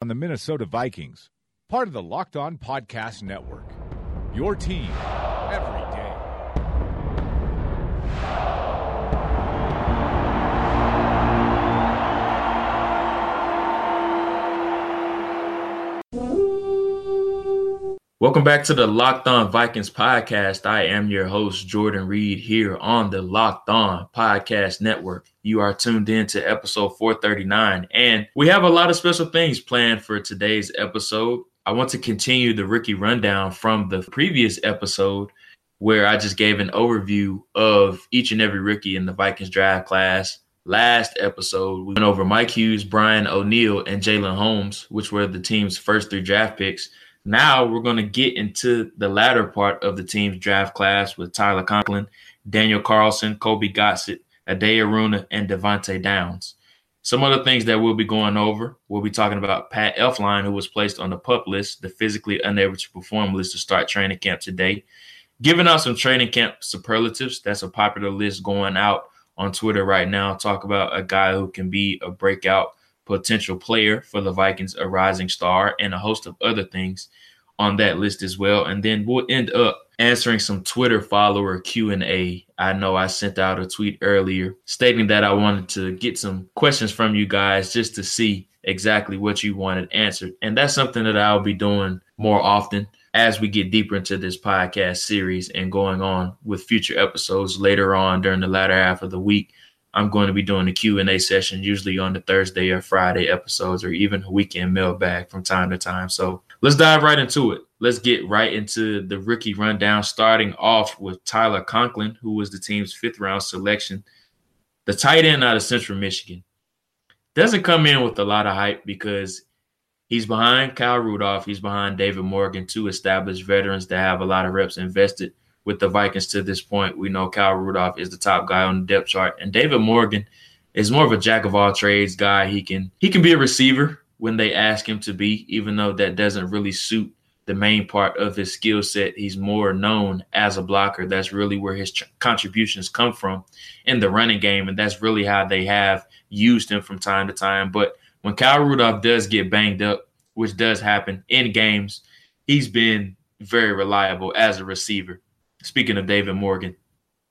on the Minnesota Vikings, part of the Locked On Podcast Network. Your team every Welcome back to the Locked On Vikings podcast. I am your host, Jordan Reid, here on the Locked On Podcast Network. You are tuned in to episode 439, and we have a lot of special things planned for today's episode. I want to continue the rookie rundown from the previous episode where I just gave an overview of each and every rookie in the Vikings draft class. Last episode, we went over Mike Hughes, Brian O'Neill, and Jalyn Holmes, which were the team's first three draft picks. Now we're going to get into the latter part of the team's draft class with Tyler Conklin, Daniel Carlson, Colby Gossett, Ade Aruna, and Devante Downs. Some other things that we'll be going over. We'll be talking about Pat Elflein, who was placed on the pup list, the physically unable to perform list to start training camp today. Giving out some training camp superlatives. That's a popular list going out on Twitter right now. Talk about a guy who can be a breakout potential player for the Vikings, a rising star, and a host of other things on that list as well. And then we'll end up answering some Twitter follower Q&A. I know I sent out a tweet earlier stating that I wanted to get some questions from you guys just to see exactly what you wanted answered. And that's something that I'll be doing more often as we get deeper into this podcast series and going on with future episodes later on during the latter half of the week. I'm going to be doing a Q&A session usually on the Thursday or Friday episodes or even a weekend mailbag from time to time. So let's dive right into it. Let's get right into the rookie rundown, starting off with Tyler Conklin, who was the team's fifth round selection. The tight end out of Central Michigan doesn't come in with a lot of hype because he's behind Kyle Rudolph. He's behind David Morgan, two established veterans that have a lot of reps invested – with the Vikings to this point. We know Kyle Rudolph is the top guy on the depth chart, and David Morgan is more of a jack of all trades guy. He can he can be a receiver when they ask him to be, even though that doesn't really suit the main part of his skill set. He's more known as a blocker. That's really where his contributions come from in the running game, and that's really how they have used him from time to time. But when Kyle Rudolph does get banged up, which does happen in games, he's been very reliable as a receiver speaking of David Morgan,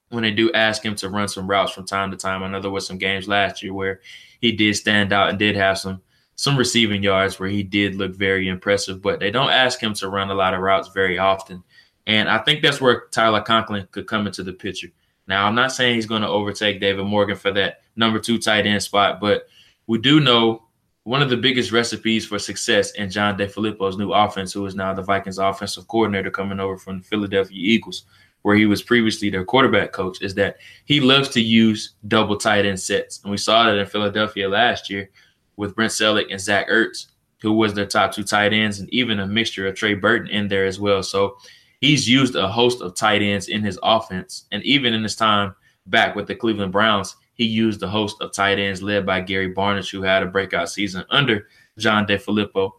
when they do ask him to run some routes from time to time, I know there was some games last year where he did stand out and did have some some receiving yards where he did look very impressive, but they don't ask him to run a lot of routes very often. And I think that's where Tyler Conklin could come into the picture. Now, I'm not saying he's going to overtake David Morgan for that number two tight end spot, but we do know one of the biggest recipes for success in John DeFilippo's new offense, who is now the Vikings offensive coordinator coming over from the Philadelphia Eagles, where he was previously their quarterback coach, is that he loves to use double tight end sets. And we saw that in Philadelphia last year with Brent Celek and Zach Ertz, who was their top two tight ends, and even a mixture of Trey Burton in there as well. So he's used a host of tight ends in his offense. And even in his time back with the Cleveland Browns, he used a host of tight ends led by Gary Barnidge, who had a breakout season under John DeFilippo.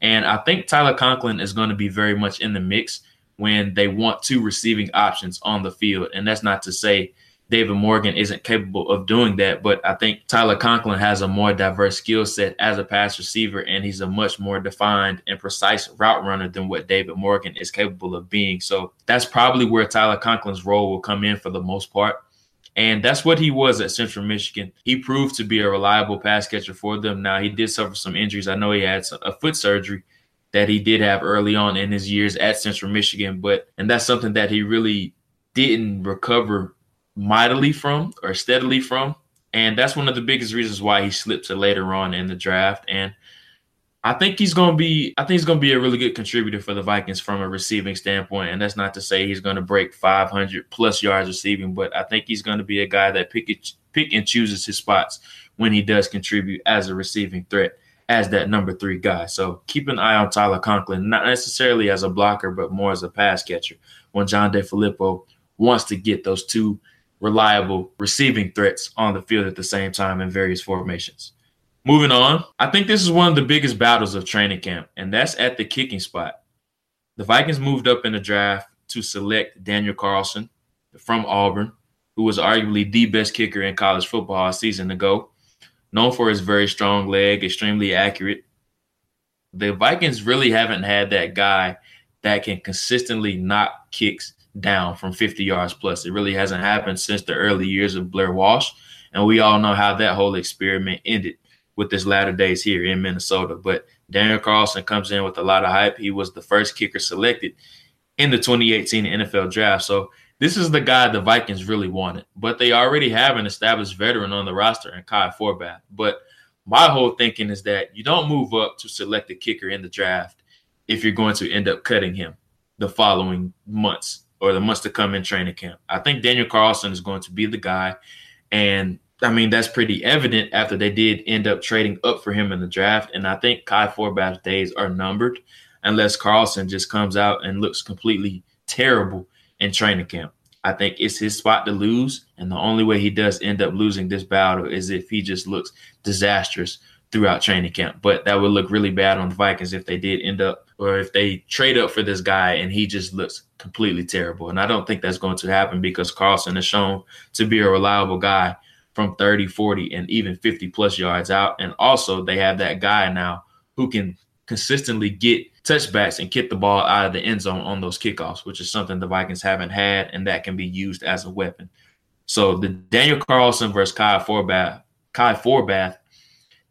And I think Tyler Conklin is going to be very much in the mix when they want two receiving options on the field. And that's not to say David Morgan isn't capable of doing that, but I think Tyler Conklin has a more diverse skill set as a pass receiver, and he's a much more defined and precise route runner than what David Morgan is capable of being. So that's probably where Tyler Conklin's role will come in for the most part. And that's what he was at Central Michigan. He proved to be a reliable pass catcher for them. Now, he did suffer some injuries. I know he had a foot surgery that he did have early on in his years at Central Michigan, but and that's something that he really didn't recover mightily from or steadily from. And that's one of the biggest reasons why he slipped to later on in the draft. And I think he's going to be. I think he's going to be a really good contributor for the Vikings from a receiving standpoint. And that's not to say he's going to break 500 plus yards receiving, but I think he's going to be a guy that pick it, pick and chooses his spots when he does contribute as a receiving threat, as that number three guy. So keep an eye on Tyler Conklin, not necessarily as a blocker, but more as a pass catcher. When John DeFilippo wants to get those two reliable receiving threats on the field at the same time in various formations. Moving on, I think this is one of the biggest battles of training camp, and that's at the kicking spot. The Vikings moved up in the draft to select Daniel Carlson from Auburn, who was arguably the best kicker in college football a season ago. Known for his very strong leg, extremely accurate, the Vikings really haven't had that guy that can consistently knock kicks down from 50 yards plus. It really hasn't happened since the early years of Blair Walsh. And we all know how that whole experiment ended with his latter days here in Minnesota. But Daniel Carlson comes in with a lot of hype. He was the first kicker selected in the 2018 NFL draft. So this is the guy the Vikings really wanted. But they already have an established veteran on the roster in Kai Forbath. But my whole thinking is that you don't move up to select a kicker in the draft if you're going to end up cutting him the following months or the months to come in training camp. I think Daniel Carlson is going to be the guy. And I mean, that's pretty evident after they did end up trading up for him in the draft. And I think Kai Forbath's days are numbered unless Carlson just comes out and looks completely terrible in training camp. I think it's his spot to lose. And the only way he does end up losing this battle is if he just looks disastrous throughout training camp. But that would look really bad on the Vikings if they did end up or if they trade up for this guy and he just looks completely terrible. And I don't think that's going to happen because Carlson has shown to be a reliable guy from 30, 40, and even 50 plus yards out. And also, they have that guy now who can consistently get touchbacks and kick the ball out of the end zone on those kickoffs, which is something the Vikings haven't had, and that can be used as a weapon. So the Daniel Carlson versus Kai Forbath, Kai Forbath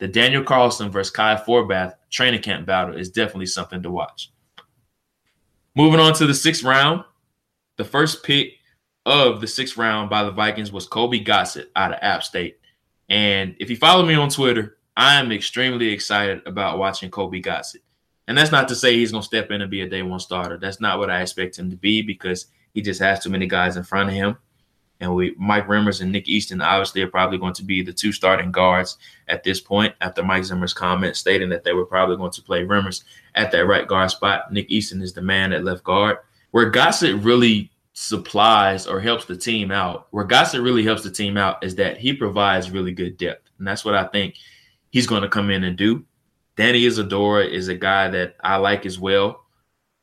the Daniel Carlson versus Kai Forbath training camp battle is definitely something to watch. Moving on to the sixth round, the first pick of the sixth round by the Vikings was Colby Gossett out of App State. And if you follow me on Twitter, I am extremely excited about watching Colby Gossett. And that's not to say he's going to step in and be a day one starter. That's not what I expect him to be because he just has too many guys in front of him. And we Mike Remmers and Nick Easton obviously are probably going to be the two starting guards at this point after Mike Zimmer's comment stating that they were probably going to play Remmers at that right guard spot. Nick Easton is the man at left guard. Where Gossett really supplies or helps the team out, where Gossett really helps the team out is that he provides really good depth. And that's what I think he's going to come in and do. Danny Isidora is a guy that I like as well.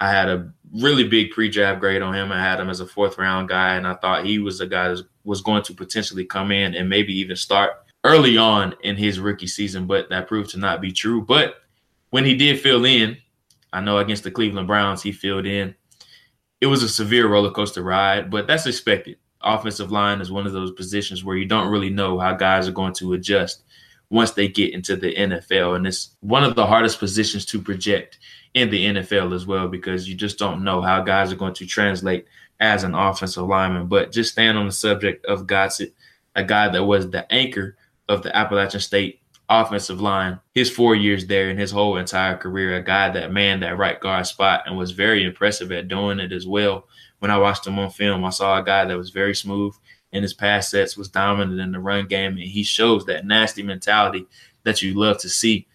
I had a really big pre-draft grade on him. I had him as a fourth round guy, and I thought he was a guy that was going to potentially come in and maybe even start early on in his rookie season, but that proved to not be true. But when he did fill in, I know against the Cleveland Browns, he filled in. It was a severe roller coaster ride, but that's expected. Offensive line is one of those positions where you don't really know how guys are going to adjust once they get into the NFL. And it's one of the hardest positions to project in the NFL as well because you just don't know how guys are going to translate as an offensive lineman. But just staying on the subject of Gossett, a guy that was the anchor of the Appalachian State offensive line, his four years there and his whole entire career, a guy that manned that right guard spot and was very impressive at doing it as well. When I watched him on film, I saw a guy that was very smooth in his pass sets, was dominant in the run game, and he shows that nasty mentality that you love to see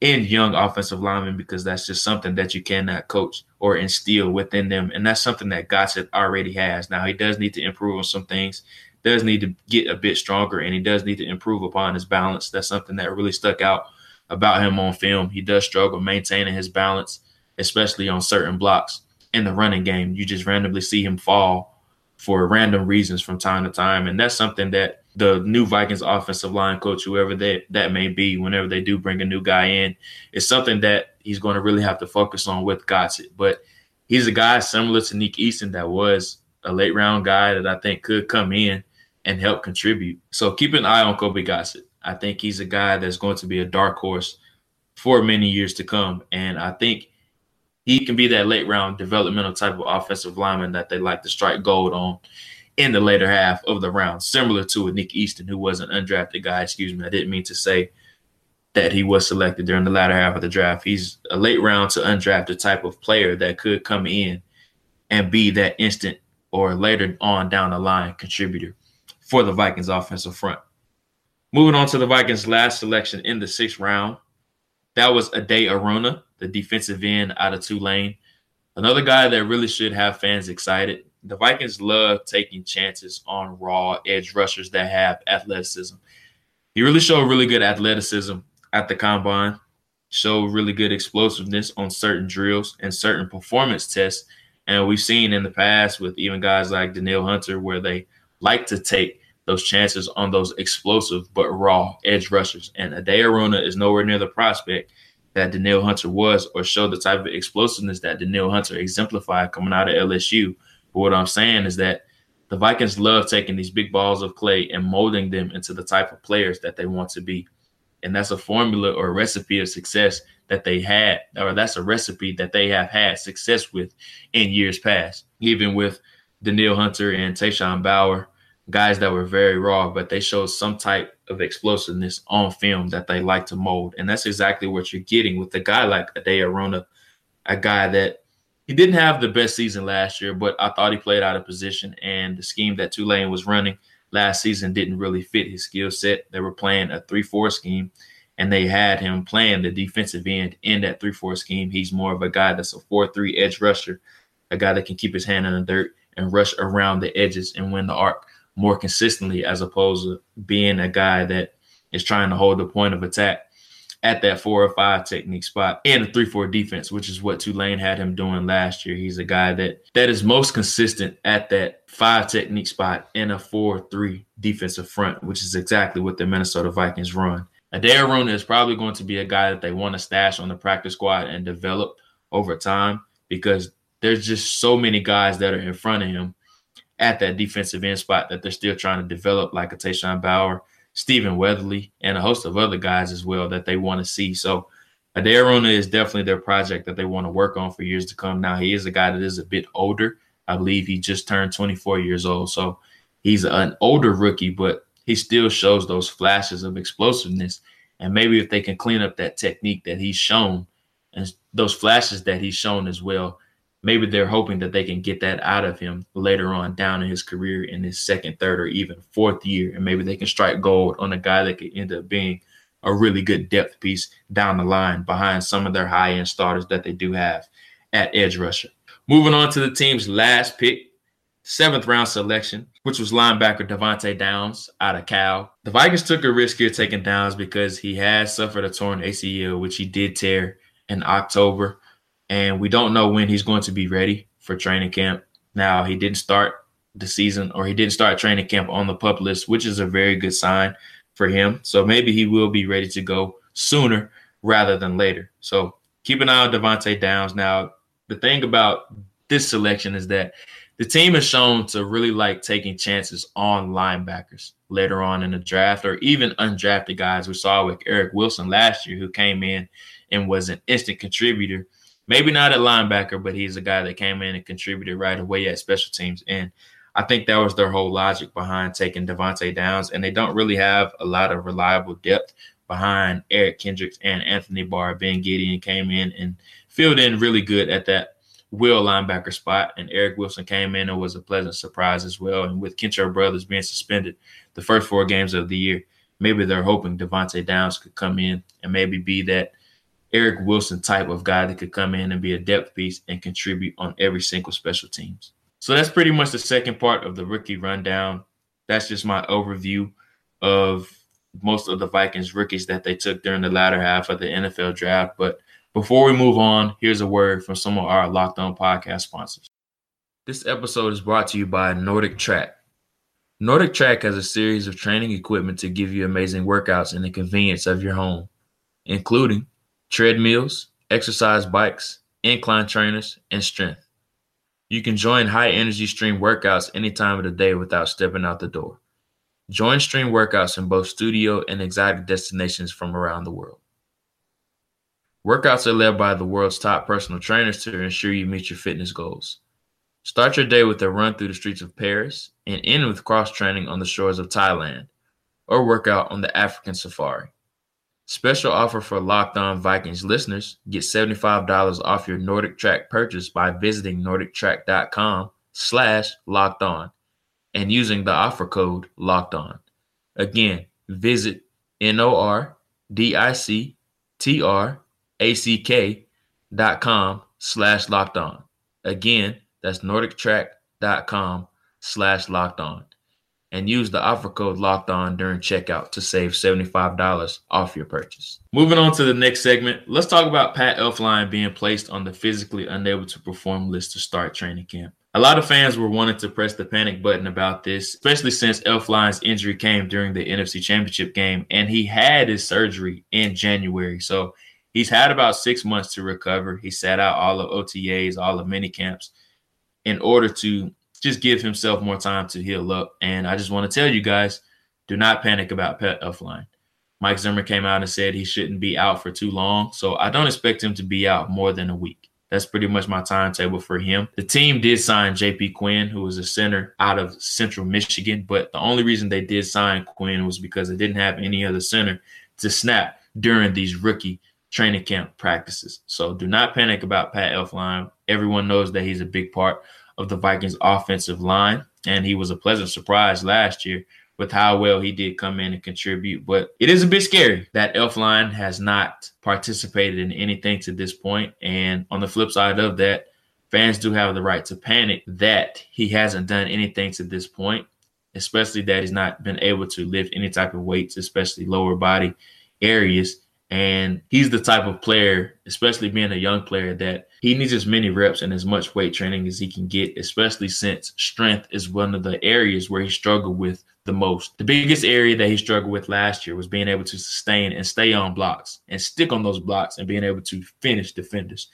in young offensive linemen because that's just something that you cannot coach or instill within them. And that's something that Gossett already has. Now, he does need to improve on some things, does need to get a bit stronger, and he does need to improve upon his balance. That's something that really stuck out about him on film. He does struggle maintaining his balance, especially on certain blocks in the running game. You just randomly see him fall for random reasons from time to time. And that's something that the new Vikings offensive line coach, whoever that that may be, whenever they do bring a new guy in, is something that he's going to really have to focus on with Gossett. But he's a guy similar to Nick Easton that was a late round guy that I think could come in and help contribute. So keep an eye on Colby Gossett. I think he's a guy that's going to be a dark horse for many years to come. And I think he can be that late round developmental type of offensive lineman that they like to strike gold on in the later half of the round, similar to a Nick Easton, who was an undrafted guy. Excuse me, I didn't mean to say that he was selected during the latter half of the draft. He's a late round to undrafted type of player that could come in and be that instant or later on down the line contributor for the Vikings offensive front. Moving on to the Vikings' last selection in the sixth round, that was Ade Aruna, the defensive end out of Tulane. Another guy that really should have fans excited the Vikings love taking chances on raw edge rushers that have athleticism. He really showed really good athleticism at the combine, showed really good explosiveness on certain drills and certain performance tests. And we've seen in the past with even guys like Danielle Hunter where they like to take those chances on those explosive but raw edge rushers. And Ade Aruna is nowhere near the prospect that Danielle Hunter was or showed the type of explosiveness that Danielle Hunter exemplified coming out of LSU. But what I'm saying is that the Vikings love taking these big balls of clay and molding them into the type of players that they want to be. And that's a formula or a recipe of success that they had, or that's a recipe that they have had success with in years past, even with Danielle Hunter and Tashawn Bower, guys that were very raw, but they showed some type of explosiveness on film that they like to mold. And that's exactly what you're getting with a guy like Ade Aruna, a guy that he didn't have the best season last year, but I thought he played out of position. And the scheme that Tulane was running last season didn't really fit his skill set. They were playing a 3 4 scheme, and they had him playing the defensive end in that 3 4 scheme. He's more of a guy that's a 4 3 edge rusher, a guy that can keep his hand in the dirt and rush around the edges and win the arc more consistently, as opposed to being a guy that is trying to hold the point of attack at that four or five technique spot and a three four defense, which is what Tulane had him doing last year. He's a guy that that is most consistent at that five technique spot in a four three defensive front, which is exactly what the Minnesota Vikings run. Ade Aruna is probably going to be a guy that they want to stash on the practice squad and develop over time because there's just so many guys that are in front of him at that defensive end spot that they're still trying to develop, like a Tashawn Bower, Stephen Weatherly, and a host of other guys as well that they want to see. So Aruna is definitely their project that they want to work on for years to come. Now he is a guy that is a bit older. I believe he just turned 24 years old. So he's an older rookie, but he still shows those flashes of explosiveness. And maybe if they can clean up that technique that he's shown and those flashes that he's shown as well, maybe they're hoping that they can get that out of him later on down in his career in his second, third, or even fourth year. And maybe they can strike gold on a guy that could end up being a really good depth piece down the line behind some of their high end starters that they do have at edge rusher. Moving on to the team's last pick, seventh round selection, which was linebacker Devante Downs out of Cal. The Vikings took a risk here taking Downs because he has suffered a torn ACL, which he did tear in October and we don't know when he's going to be ready for training camp. Now, he didn't start the season or he didn't start training camp on the pup list, which is a very good sign for him. So maybe he will be ready to go sooner rather than later. So keep an eye on Devante Downs. Now, the thing about this selection is that the team has shown to really like taking chances on linebackers later on in the draft or even undrafted guys. We saw with Eric Wilson last year, who came in and was an instant contributor Maybe not a linebacker, but he's a guy that came in and contributed right away at special teams. And I think that was their whole logic behind taking Devante Downs. And they don't really have a lot of reliable depth behind Eric Kendricks and Anthony Barr. Ben Gedeon came in and filled in really good at that will linebacker spot. And Eric Wilson came in and was a pleasant surprise as well. And with Kentrell Brothers being suspended the first four games of the year, maybe they're hoping Devante Downs could come in and maybe be that Eric Wilson type of guy that could come in and be a depth piece and contribute on every single special teams. So that's pretty much the second part of the rookie rundown. That's just my overview of most of the Vikings rookies that they took during the latter half of the NFL draft. But before we move on, here's a word from some of our Locked On podcast sponsors. This episode is brought to you by Nordic Track. Nordic Track has a series of training equipment to give you amazing workouts in the convenience of your home, including treadmills, exercise bikes, incline trainers, and strength. You can join high energy stream workouts any time of the day without stepping out the door. Join stream workouts in both studio and exotic destinations from around the world. Workouts are led by the world's top personal trainers to ensure you meet your fitness goals. Start your day with a run through the streets of Paris and end with cross training on the shores of Thailand or workout on the African safari. Special offer for Locked On Vikings listeners. Get $75 off your Nordic Track purchase by visiting nordictrack.com slash locked on and using the offer code locked on. Again, visit N-O-R-D-I-C-T-R-A-C-K dot com slash locked on. Again, that's nordictrack.com slash locked on and use the offer code locked on during checkout to save $75 off your purchase. Moving on to the next segment, let's talk about Pat Elflein being placed on the physically unable to perform list to start training camp. A lot of fans were wanting to press the panic button about this, especially since Elflein's injury came during the NFC Championship game and he had his surgery in January. So He's had about six months to recover. He sat out all of OTAs, all of mini camps in order to just give himself more time to heal up. And I just want to tell you guys do not panic about Pat Elflein. Mike Zimmer came out and said he shouldn't be out for too long. So I don't expect him to be out more than a week. That's pretty much my timetable for him. The team did sign JP Quinn, who was a center out of Central Michigan, but the only reason they did sign Quinn was because they didn't have any other center to snap during these rookie training camp practices. So do not panic about Pat Elflein. Everyone knows that he's a big part of the Vikings offensive line, and he was a pleasant surprise last year with how well he did come in and contribute. But it is a bit scary that Elflein has not participated in anything to this point. And on the flip side of that, fans do have the right to panic that he hasn't done anything to this point, especially that he's not been able to lift any type of weights, especially lower body areas. And he's the type of player, especially being a young player, that he needs as many reps and as much weight training as he can get, especially since strength is one of the areas where he struggled with the most. The biggest area that he struggled with last year was being able to sustain and stay on blocks and stick on those blocks and being able to finish defenders.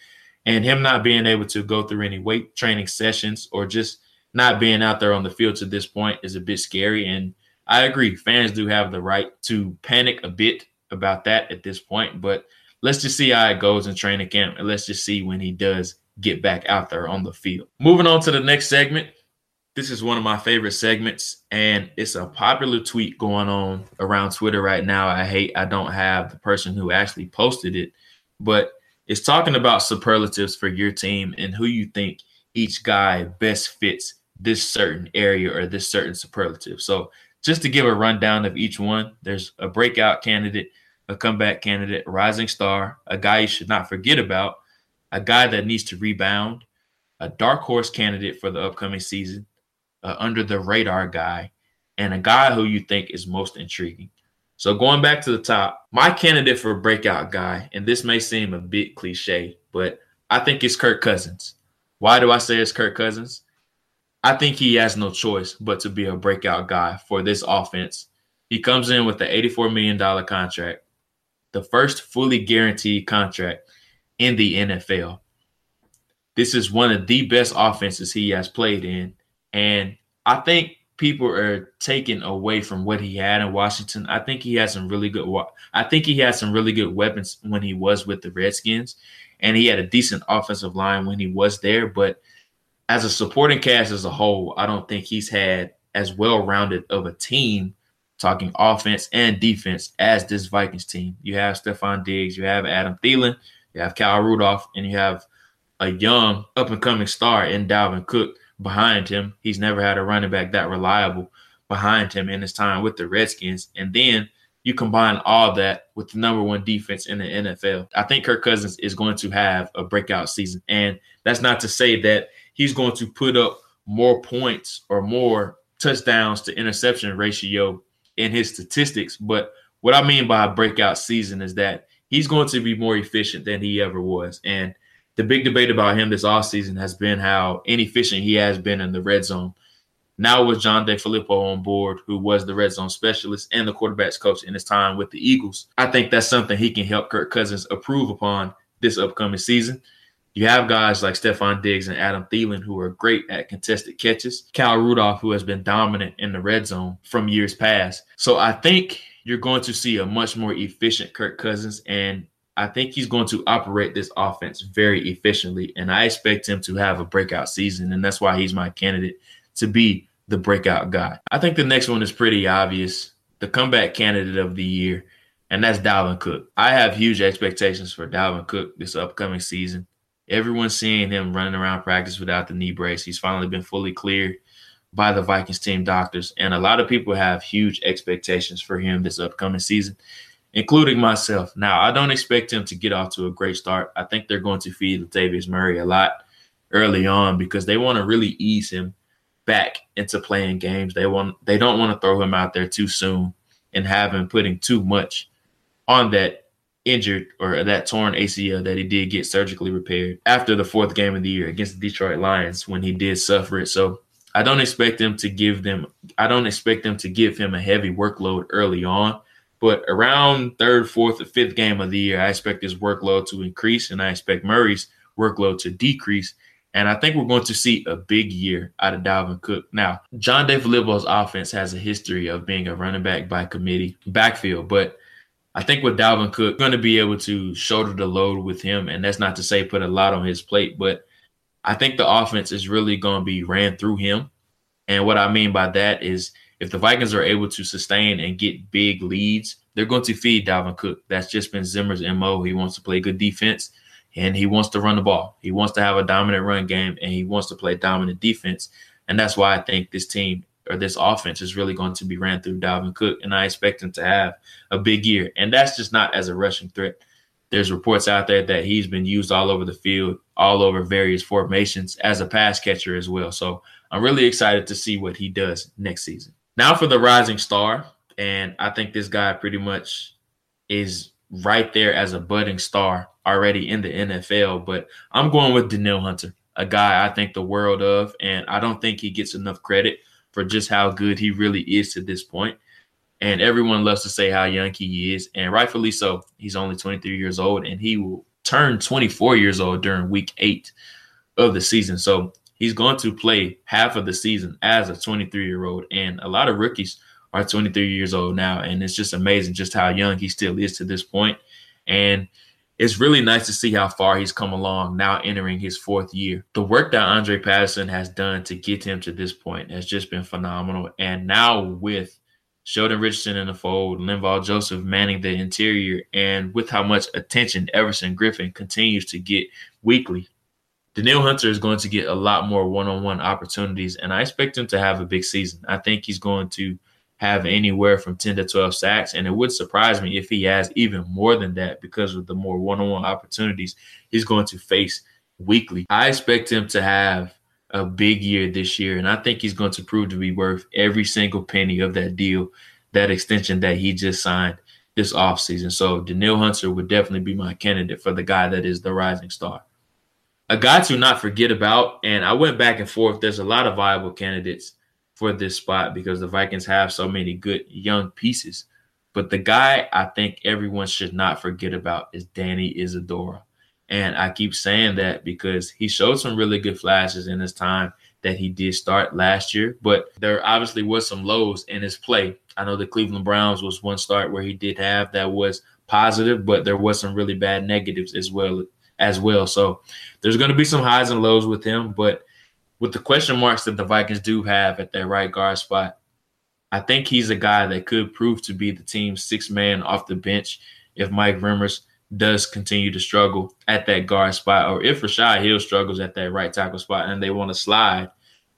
And him not being able to go through any weight training sessions or just not being out there on the field to this point is a bit scary. And I agree, fans do have the right to panic a bit about that at this point. But let's just see how it goes in training camp, and let's just see when he does get back out there on the field. Moving on to the next segment. This is one of my favorite segments, and it's a popular tweet going on around Twitter right now. I hate I don't have the person who actually posted it, but it's talking about superlatives for your team and who you think each guy best fits this certain area or this certain superlative. So just to give a rundown of each one, there's a breakout candidate, a comeback candidate, rising star, a guy you should not forget about, a guy that needs to rebound, a dark horse candidate for the upcoming season, under the radar guy, and a guy who you think is most intriguing. So going back to the top, my candidate for a breakout guy, and this may seem a bit cliche, but I think it's Kirk Cousins. Why do I say it's Kirk Cousins? I think he has no choice but to be a breakout guy for this offense. He comes in with the $84 million contract, the first fully guaranteed contract in the NFL. This is one of the best offenses he has played in. And I think people are taken away from what he had in Washington. I think he had some really good I think he had some really good weapons when he was with the Redskins and he had a decent offensive line when he was there, but as a supporting cast as a whole, I don't think he's had as well rounded of a team, talking offense and defense, as this Vikings team. You have Stefon Diggs, you have Adam Thielen, you have Kyle Rudolph, and you have a young up and coming star in Dalvin Cook behind him. He's never had a running back that reliable behind him in his time with the Redskins. And then you combine all that with the number one defense in the NFL. I think Kirk Cousins is going to have a breakout season. And that's not to say that he's going to put up more points or more touchdowns to interception ratio in his statistics. But what I mean by a breakout season is that he's going to be more efficient than he ever was. And the big debate about him this offseason has been how inefficient he has been in the red zone. Now with John DeFilippo on board, who was the red zone specialist and the quarterbacks coach in his time with the Eagles, I think that's something he can help Kirk Cousins improve upon this upcoming season. You have guys like Stefon Diggs and Adam Thielen who are great at contested catches. Kyle Rudolph, who has been dominant in the red zone from years past. So I think you're going to see a much more efficient Kirk Cousins, and I think he's going to operate this offense very efficiently. And I expect him to have a breakout season, and that's why he's my candidate to be the breakout guy. I think the next one is pretty obvious the comeback candidate of the year, and that's Dalvin Cook. I have huge expectations for Dalvin Cook this upcoming season. Everyone's seeing him running around practice without the knee brace. He's finally been fully cleared by the Vikings team doctors. And a lot of people have huge expectations for him this upcoming season, including myself. Now, I don't expect him to get off to a great start. I think they're going to feed Latavius Murray a lot early on because they want to really ease him back into playing games. They want they don't want to throw him out there too soon and have him putting too much on that injured or that torn ACL that he did get surgically repaired after the fourth game of the year against the Detroit Lions when he did suffer it. So I don't expect them to give them I don't expect them to give him a heavy workload early on But around third, fourth, or fifth game of the year, I expect his workload to increase, and I expect Murray's workload to decrease. And I think we're going to see a big year out of Dalvin Cook. Now, John DeFilippo's offense has a history of being a running back by committee backfield, but I think with Dalvin Cook, going to be able to shoulder the load with him, and that's not to say put a lot on his plate, but I think the offense is really going to be ran through him. And what I mean by that is if the Vikings are able to sustain and get big leads, they're going to feed Dalvin Cook. That's just been Zimmer's MO. He wants to play good defense and he wants to run the ball. He wants to have a dominant run game and he wants to play dominant defense. And that's why I think this team or this offense is really going to be ran through Dalvin Cook, and I expect him to have a big year. And that's just not as a rushing threat. There's reports out there that he's been used all over the field, all over various formations as a pass catcher as well. So I'm really excited to see what he does next season. Now for the rising star, and I think this guy pretty much is right there as a budding star already in the NFL. But I'm going with Danielle Hunter, a guy I think the world of, and I don't think he gets enough credit for just how good he really is to this point. And everyone loves to say how young he is, and rightfully so. He's only 23 years old, and he will turn 24 years old during week eight of the season. So he's going to play half of the season as a 23 year old. And a lot of rookies are 23 years old now. And it's just amazing just how young he still is to this point. And it's really nice to see how far he's come along now entering his fourth year. The work that Andre Patterson has done to get him to this point has just been phenomenal. And now with Sheldon Richardson in the fold, Linval Joseph manning the interior, and with how much attention Everson Griffen continues to get weekly, Danielle Hunter is going to get a lot more one-on-one opportunities, and I expect him to have a big season. I think he's going to have anywhere from 10 to 12 sacks. And it would surprise me if he has even more than that because of the more one on one opportunities he's going to face weekly. I expect him to have a big year this year. And I think he's going to prove to be worth every single penny of that deal, that extension that he just signed this offseason. So Danielle Hunter would definitely be my candidate for the guy that is the rising star. A guy to not forget about, and I went back and forth. There's a lot of viable candidates for this spot because the Vikings have so many good young pieces. But the guy I think everyone should not forget about is Danny Isidora. And I keep saying that because he showed some really good flashes in his time that he did start last year, but there obviously was some lows in his play. I know the Cleveland Browns was one start where he did have that was positive, but there was some really bad negatives as well as well. So there's going to be some highs and lows with him, but with the question marks that the Vikings do have at that right guard spot, I think he's a guy that could prove to be the team's sixth man off the bench if Mike Remmers does continue to struggle at that guard spot, or if Rashad Hill struggles at that right tackle spot and they want to slide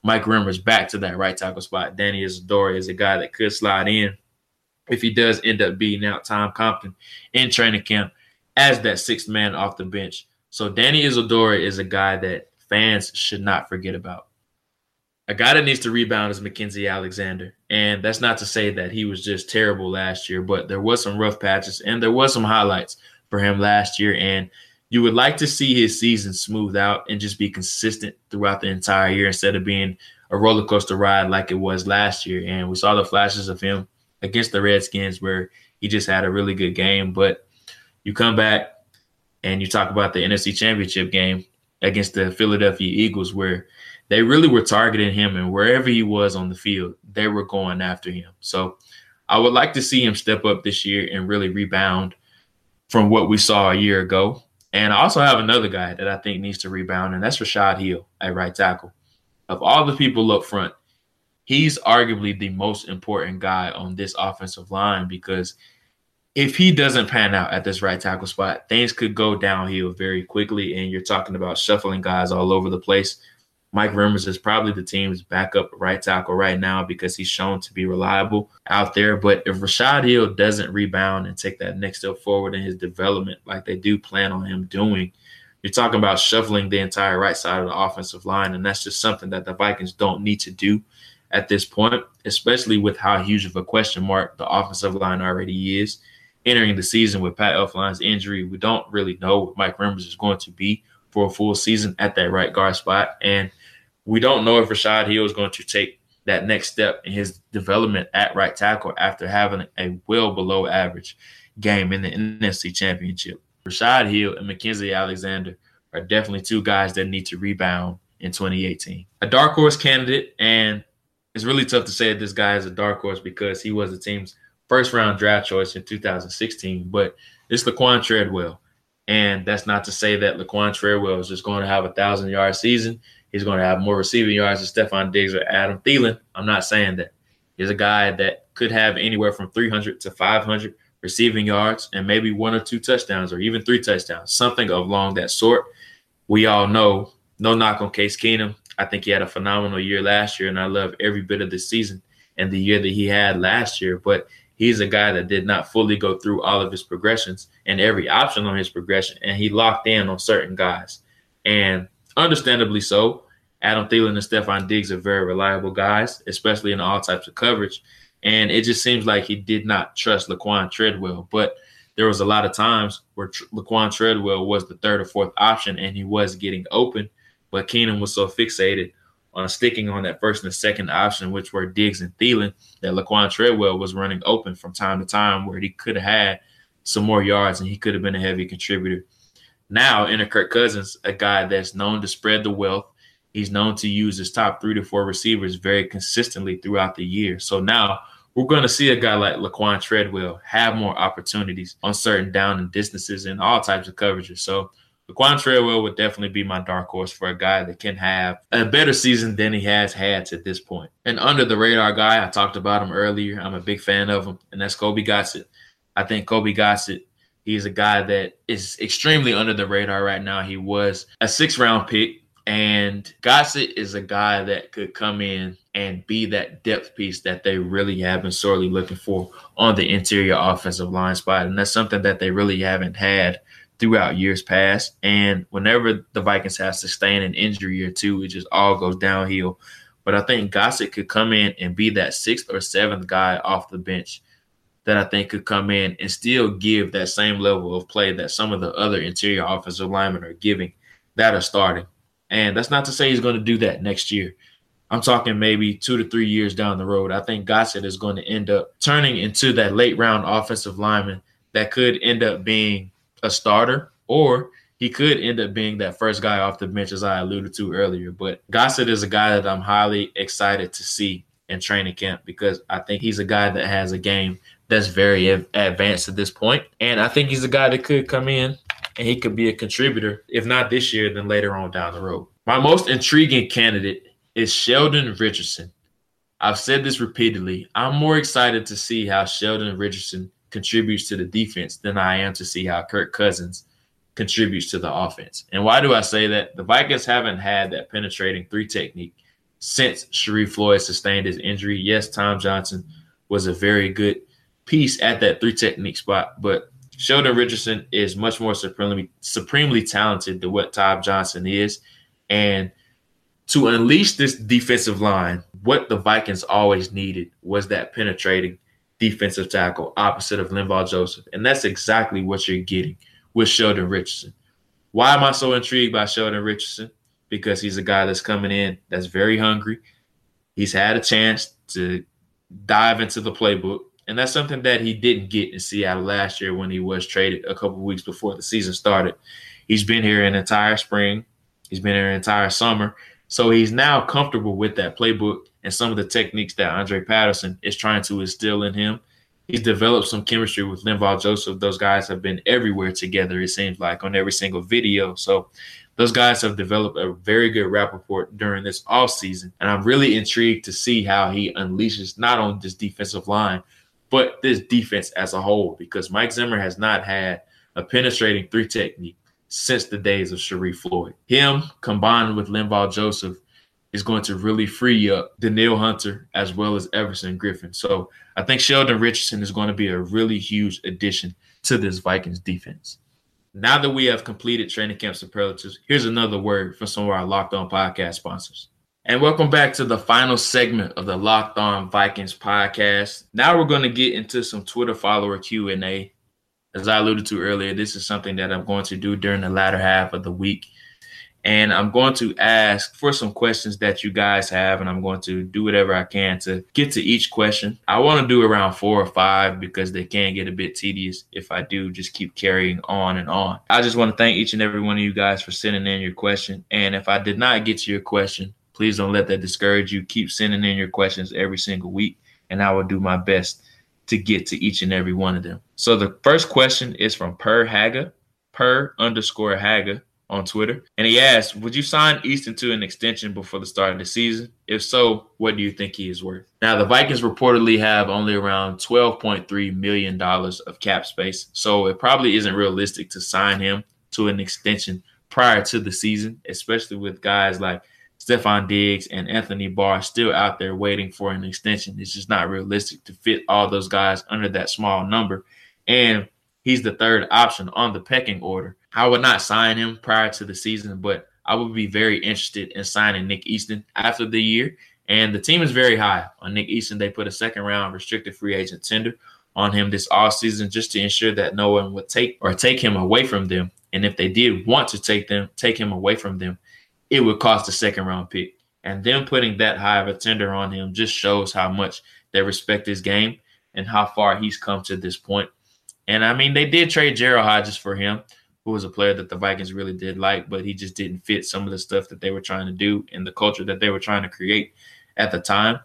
Mike Remmers back to that right tackle spot. Danny Isidora is a guy that could slide in if he does end up beating out Tom Compton in training camp as that sixth man off the bench. So Danny Isidora is a guy that fans should not forget about. A guy that needs to rebound is Mackensie Alexander. And that's not to say that he was just terrible last year, but there was some rough patches and there was some highlights for him last year. And you would like to see his season smooth out and just be consistent throughout the entire year instead of being a roller coaster ride like it was last year. And we saw the flashes of him against the Redskins where he just had a really good game. But you come back and you talk about the NFC Championship game against the Philadelphia Eagles, where they really were targeting him, and wherever he was on the field, they were going after him. So I would like to see him step up this year and really rebound from what we saw a year ago. And I also have another guy that I think needs to rebound, and that's Rashad Hill at right tackle. Of all the people up front, he's arguably the most important guy on this offensive line because – if he doesn't pan out at this right tackle spot, things could go downhill very quickly. And you're talking about shuffling guys all over the place. Mike Remmers is probably the team's backup right tackle right now because he's shown to be reliable out there. But if Rashad Hill doesn't rebound and take that next step forward in his development, like they do plan on him doing, you're talking about shuffling the entire right side of the offensive line. And that's just something that the Vikings don't need to do at this point, especially with how huge of a question mark the offensive line already is entering the season with Pat Elflein's injury, we don't really know what Mike Remmers is going to be for a full season at that right guard spot. And we don't know if Rashad Hill is going to take that next step in his development at right tackle after having a well below average game in the NFC Championship. Rashad Hill and Mackensie Alexander are definitely two guys that need to rebound in 2018. A dark horse candidate, and it's really tough to say that this guy is a dark horse because he was the team's first round draft choice in 2016, but it's Laquan Treadwell. And that's not to say that Laquan Treadwell is just going to have a thousand yard season. He's going to have more receiving yards than Stefon Diggs or Adam Thielen. I'm not saying that. He's a guy that could have anywhere from 300 to 500 receiving yards and maybe one or two touchdowns or even three touchdowns, something along that sort. We all know, no knock on Case Keenum. I think he had a phenomenal year last year, and I love every bit of this season and the year that he had last year. But he's a guy that did not fully go through all of his progressions and every option on his progression, and he locked in on certain guys. And understandably so, Adam Thielen and Stefon Diggs are very reliable guys, especially in all types of coverage. And it just seems like he did not trust Laquan Treadwell. But there was a lot of times where Laquan Treadwell was the third or fourth option and he was getting open. But Keenum was so fixated on sticking on that first and second option, which were Diggs and Thielen, that Laquan Treadwell was running open from time to time where he could have had some more yards and he could have been a heavy contributor. Now, enter Kirk Cousins, a guy that's known to spread the wealth. He's known to use his top three to four receivers very consistently throughout the year. So now we're going to see a guy like Laquan Treadwell have more opportunities on certain down and distances and all types of coverages. So Laquan Treadwell would definitely be my dark horse for a guy that can have a better season than he has had to this point. And under the radar guy, I talked about him earlier. I'm a big fan of him, and that's Colby Gossett. I think Colby Gossett, he's a guy that is extremely under the radar right now. He was a six round pick, and Gossett is a guy that could come in and be that depth piece that they really have been sorely looking for on the interior offensive line spot. And that's something that they really haven't had throughout years past. And whenever the Vikings have sustained an injury or two, it just all goes downhill. But I think Gossett could come in and be that sixth or seventh guy off the bench that I think could come in and still give that same level of play that some of the other interior offensive linemen are giving that are starting. And that's not to say he's going to do that next year. I'm talking maybe two to three years down the road. I think Gossett is going to end up turning into that late round offensive lineman that could end up being a starter, or he could end up being that first guy off the bench, as I alluded to earlier. But Gossett is a guy that I'm highly excited to see in training camp because I think he's a guy that has a game that's very advanced at this point. And I think he's a guy that could come in and he could be a contributor, if not this year, then later on down the road. My most intriguing candidate is Sheldon Richardson. I've said this repeatedly. I'm more excited to see how Sheldon Richardson contributes to the defense than I am to see how Kirk Cousins contributes to the offense. And why do I say that? The Vikings haven't had that penetrating three technique since Sharrif Floyd sustained his injury. Yes, Tom Johnson was a very good piece at that three technique spot, but Sheldon Richardson is much more supremely supremely talented than what Tom Johnson is. And to unleash this defensive line, what the Vikings always needed was that penetrating defensive tackle opposite of Linval Joseph. And that's exactly what you're getting with Sheldon Richardson. Why am I so intrigued by Sheldon Richardson? Because he's a guy that's coming in that's very hungry. He's had a chance to dive into the playbook. And that's something that he didn't get in Seattle last year when he was traded a couple weeks before the season started. He's been here an entire spring. He's been here an entire summer. So he's now comfortable with that playbook and some of the techniques that Andre Patterson is trying to instill in him. He's developed some chemistry with Linval Joseph. Those guys have been everywhere together, it seems like, on every single video. So those guys have developed a very good rapport during this off season. And I'm really intrigued to see how he unleashes not on this defensive line, but this defense as a whole, because Mike Zimmer has not had a penetrating three technique since the days of Sharrif Floyd. Him combined with Linval Joseph is going to really free up Danielle Hunter as well as Everson Griffen. So I think Sheldon Richardson is going to be a really huge addition to this Vikings defense. Now that we have completed training camp superlatives, here's another word from some of our Locked On podcast sponsors. And welcome back to the final segment of the Locked On Vikings podcast. Now we're going to get into some Twitter follower Q&A. As I alluded to earlier, this is something that I'm going to do during the latter half of the week And I'm going to ask for some questions that you guys have, and I'm going to do whatever I can to get to each question. I want to do around four or five because they can get a bit tedious if I do just keep carrying on and on. I just want to thank each and every one of you guys for sending in your question. And if I did not get to your question, please don't let that discourage you. Keep sending in your questions every single week, and I will do my best to get to each and every one of them. So the first question is from Per Haga, Per underscore Haga on Twitter. And he asked, Would you sign Easton to an extension before the start of the season? If so, what do you think he is worth? Now, the Vikings reportedly have only around $12.3 million of cap space. So it probably isn't realistic to sign him to an extension prior to the season, especially with guys like Stefon Diggs and Anthony Barr still out there waiting for an extension. It's just not realistic to fit all those guys under that small number. And he's the third option on the pecking order. I would not sign him prior to the season, but I would be very interested in signing Nick Easton after the year. And the team is very high on Nick Easton. They put a second round restricted free agent tender on him this off season just to ensure that no one would take or take him away from them. And if they did want to take them, take him away from them, it would cost a second round pick. And them putting that high of a tender on him just shows how much they respect his game and how far he's come to this point. And I mean, they did trade Gerald Hodges for him, who was a player that the Vikings really did like, but he just didn't fit some of the stuff that they were trying to do and the culture that they were trying to create at the time.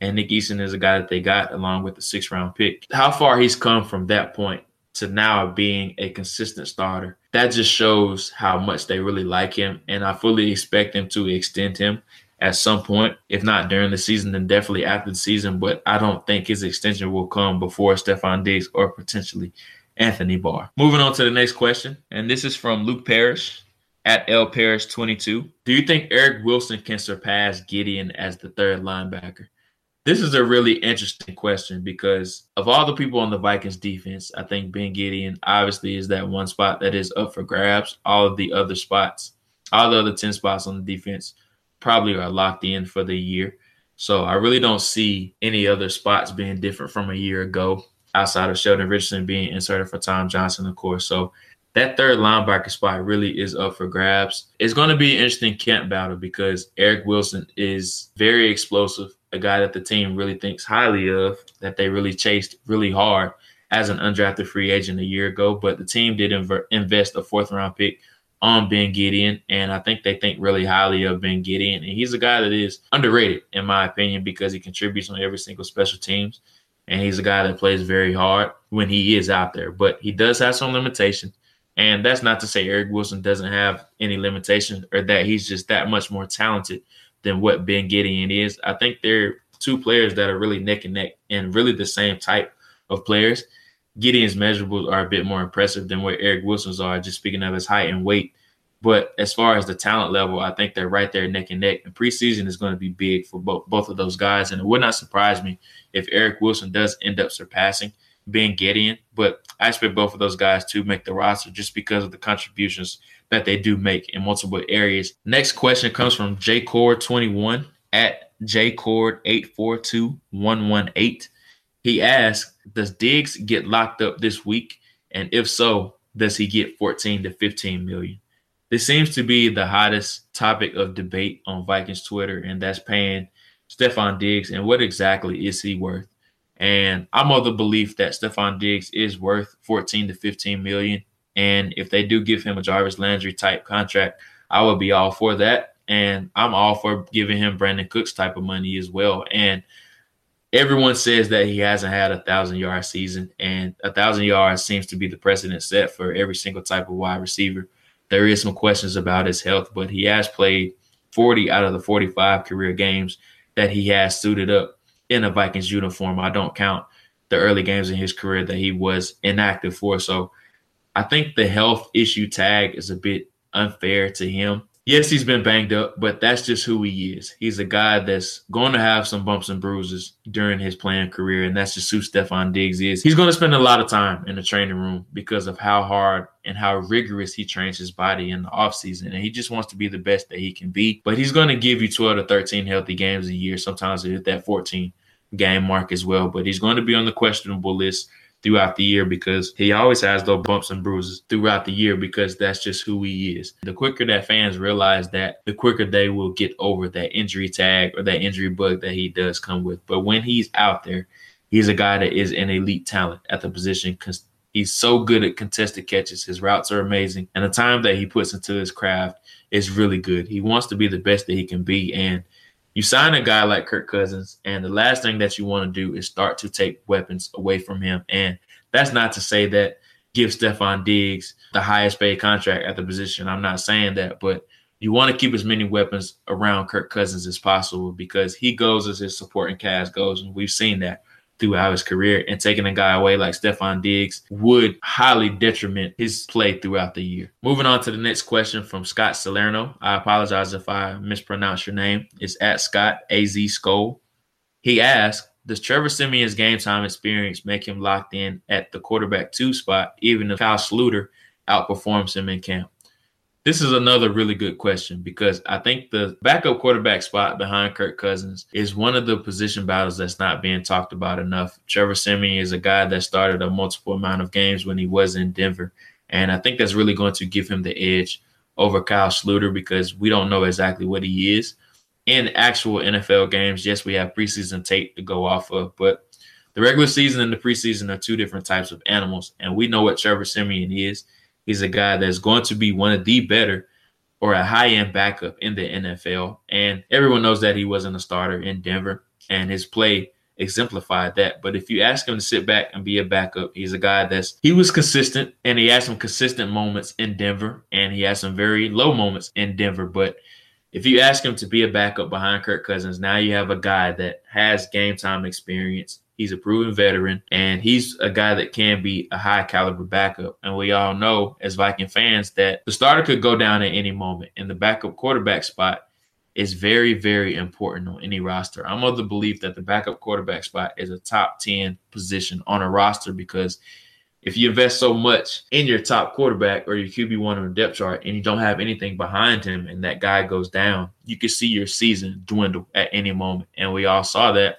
And Nick Easton is a guy that they got along with the six round pick. How far he's come from that point to now being a consistent starter, that just shows how much they really like him. And I fully expect them to extend him at some point, if not during the season, then definitely after the season. But I don't think his extension will come before Stefon Diggs or potentially Anthony Barr. Moving on to the next question, and this is from Luke Parrish at L Parrish 22. Do you think Eric Wilson can surpass Gedeon as the third linebacker? This is a really interesting question because of all the people on the Vikings defense, I think Ben Gedeon obviously is that one spot that is up for grabs. All of the other spots, all the other 10 spots on the defense probably are locked in for the year. So I really don't see any other spots being different from a year ago outside of Sheldon Richardson being inserted for Tom Johnson, of course. So that third linebacker spot really is up for grabs. It's going to be an interesting camp battle because Eric Wilson is very explosive a guy that the team really thinks highly of, that they really chased really hard as an undrafted free agent a year ago. But the team did inv- invest a fourth round pick on Ben Gedeon, and I think they think really highly of Ben Gedeon. And he's a guy that is underrated, in my opinion, because he contributes on every single special teams. And he's a guy that plays very hard when he is out there. But he does have some limitation. And that's not to say Eric Wilson doesn't have any limitations or that he's just that much more talented than what Ben Gedeon is. I think they're two players that are really neck and neck and really the same type of players. Gedeon's measurables are a bit more impressive than what Eric Wilson's are, just speaking of his height and weight. But as far as the talent level, I think they're right there neck and neck. And preseason is going to be big for both both of those guys. And it would not surprise me if Eric Wilson does end up surpassing Ben Gedeon. But I expect both of those guys to make the roster just because of the contributions that they do make in multiple areas. Next question comes from jcord21 at jcord842118. He asks, does Diggs get locked up this week? And if so, does he get 14 to 15 million? This seems to be the hottest topic of debate on Vikings Twitter, and that's paying Stefon Diggs and what exactly is he worth? And I'm of the belief that Stefon Diggs is worth 14 to 15 million. And if they do give him a Jarvis Landry type contract, I would be all for that. And I'm all for giving him Brandin Cooks type of money as well. And everyone says that he hasn't had a thousand yard season, and a thousand yards seems to be the precedent set for every single type of wide receiver. There is some questions about his health, but he has played 40 out of the 45 career games that he has suited up in a Vikings uniform. I don't count the early games in his career that he was inactive for. So I think the health issue tag is a bit unfair to him. Yes, he's been banged up, but that's just who he is. He's a guy that's going to have some bumps and bruises during his playing career, and that's just who Stefon Diggs is. He's going to spend a lot of time in the training room because of how hard and how rigorous he trains his body in the offseason. And he just wants to be the best that he can be. But he's going to give you 12 to 13 healthy games a year. Sometimes hit that 14 game mark as well. But he's going to be on the questionable list throughout the year because he always has those bumps and bruises throughout the year because that's just who he is. The quicker that fans realize that, the quicker they will get over that injury tag or that injury bug that he does come with. But when he's out there, he's a guy that is an elite talent at the position because he's so good at contested catches. His routes are amazing. And the time that he puts into his craft is really good. He wants to be the best that he can be. And you sign a guy like Kirk Cousins, and the last thing that you want to do is start to take weapons away from him. And that's not to say that give Stefon Diggs the highest paid contract at the position. I'm not saying that, but you want to keep as many weapons around Kirk Cousins as possible because he goes as his supporting cast goes, and we've seen that throughout his career. And taking a guy away like Stefon Diggs would highly detriment his play throughout the year. Moving on to the next question from Scott Salerno. I apologize if I mispronounce your name. It's at Scott AZ Skull. He asked, does Trevor Siemian's game time experience make him locked in at the quarterback two spot, even if Kyle Sloter outperforms him in camp? This is another really good question because I think the backup quarterback spot behind Kirk Cousins is one of the position battles that's not being talked about enough. Trevor Siemian is a guy that started a multiple amount of games when he was in Denver. And I think that's really going to give him the edge over Kyle Sloter because we don't know exactly what he is in actual NFL games. Yes, we have preseason tape to go off of, but the regular season and the preseason are two different types of animals. And we know what Trevor Siemian is. He's a guy that's going to be one of the better or a high end backup in the NFL. And everyone knows that he wasn't a starter in Denver, and his play exemplified that. But if you ask him to sit back and be a backup, he's a guy that's he was consistent and he had some consistent moments in Denver and he had some very low moments in Denver. But if you ask him to be a backup behind Kirk Cousins, now you have a guy that has game time experience. He's a proven veteran, and he's a guy that can be a high caliber backup. And we all know, as Viking fans, that the starter could go down at any moment, and the backup quarterback spot is very, very important on any roster. I'm of the belief that the backup quarterback spot is a top 10 position on a roster because if you invest so much in your top quarterback or your QB1 on the depth chart and you don't have anything behind him and that guy goes down, you can see your season dwindle at any moment. And we all saw that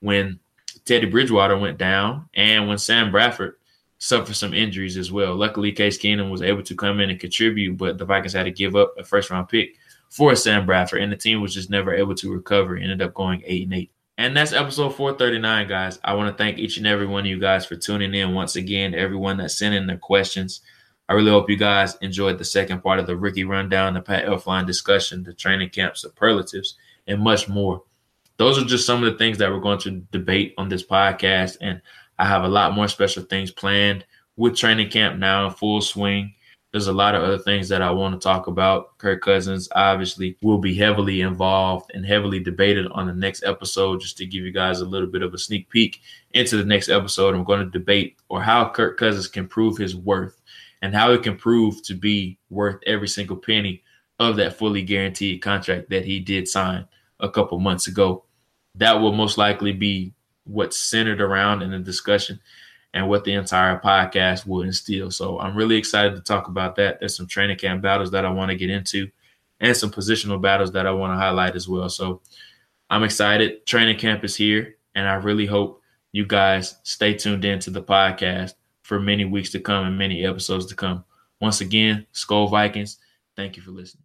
when Teddy Bridgewater went down and when Sam Bradford suffered some injuries as well. Luckily, Case Keenum was able to come in and contribute, but the Vikings had to give up a first round pick for Sam Bradford, and the team was just never able to recover. Ended up going eight and eight. And that's episode 439, guys. I want to thank each and every one of you guys for tuning in once again. Everyone that sent in their questions. I really hope you guys enjoyed the second part of the rookie rundown, the Pat Elflein discussion, the training camp superlatives, and much more. Those are just some of the things that we're going to debate on this podcast. And I have a lot more special things planned with training camp now in full swing. There's a lot of other things that I want to talk about. Kirk Cousins obviously will be heavily involved and heavily debated on the next episode. Just to give you guys a little bit of a sneak peek into the next episode, I'm going to debate or how Kirk Cousins can prove his worth and how he can prove to be worth every single penny of that fully guaranteed contract that he did sign a couple months ago. That will most likely be what's centered around in the discussion and what the entire podcast will instill. So I'm really excited to talk about that. There's some training camp battles that I want to get into and some positional battles that I want to highlight as well. So I'm excited. Training camp is here, and I really hope you guys stay tuned in to the podcast for many weeks to come and many episodes to come. Once again, Skol Vikings, thank you for listening.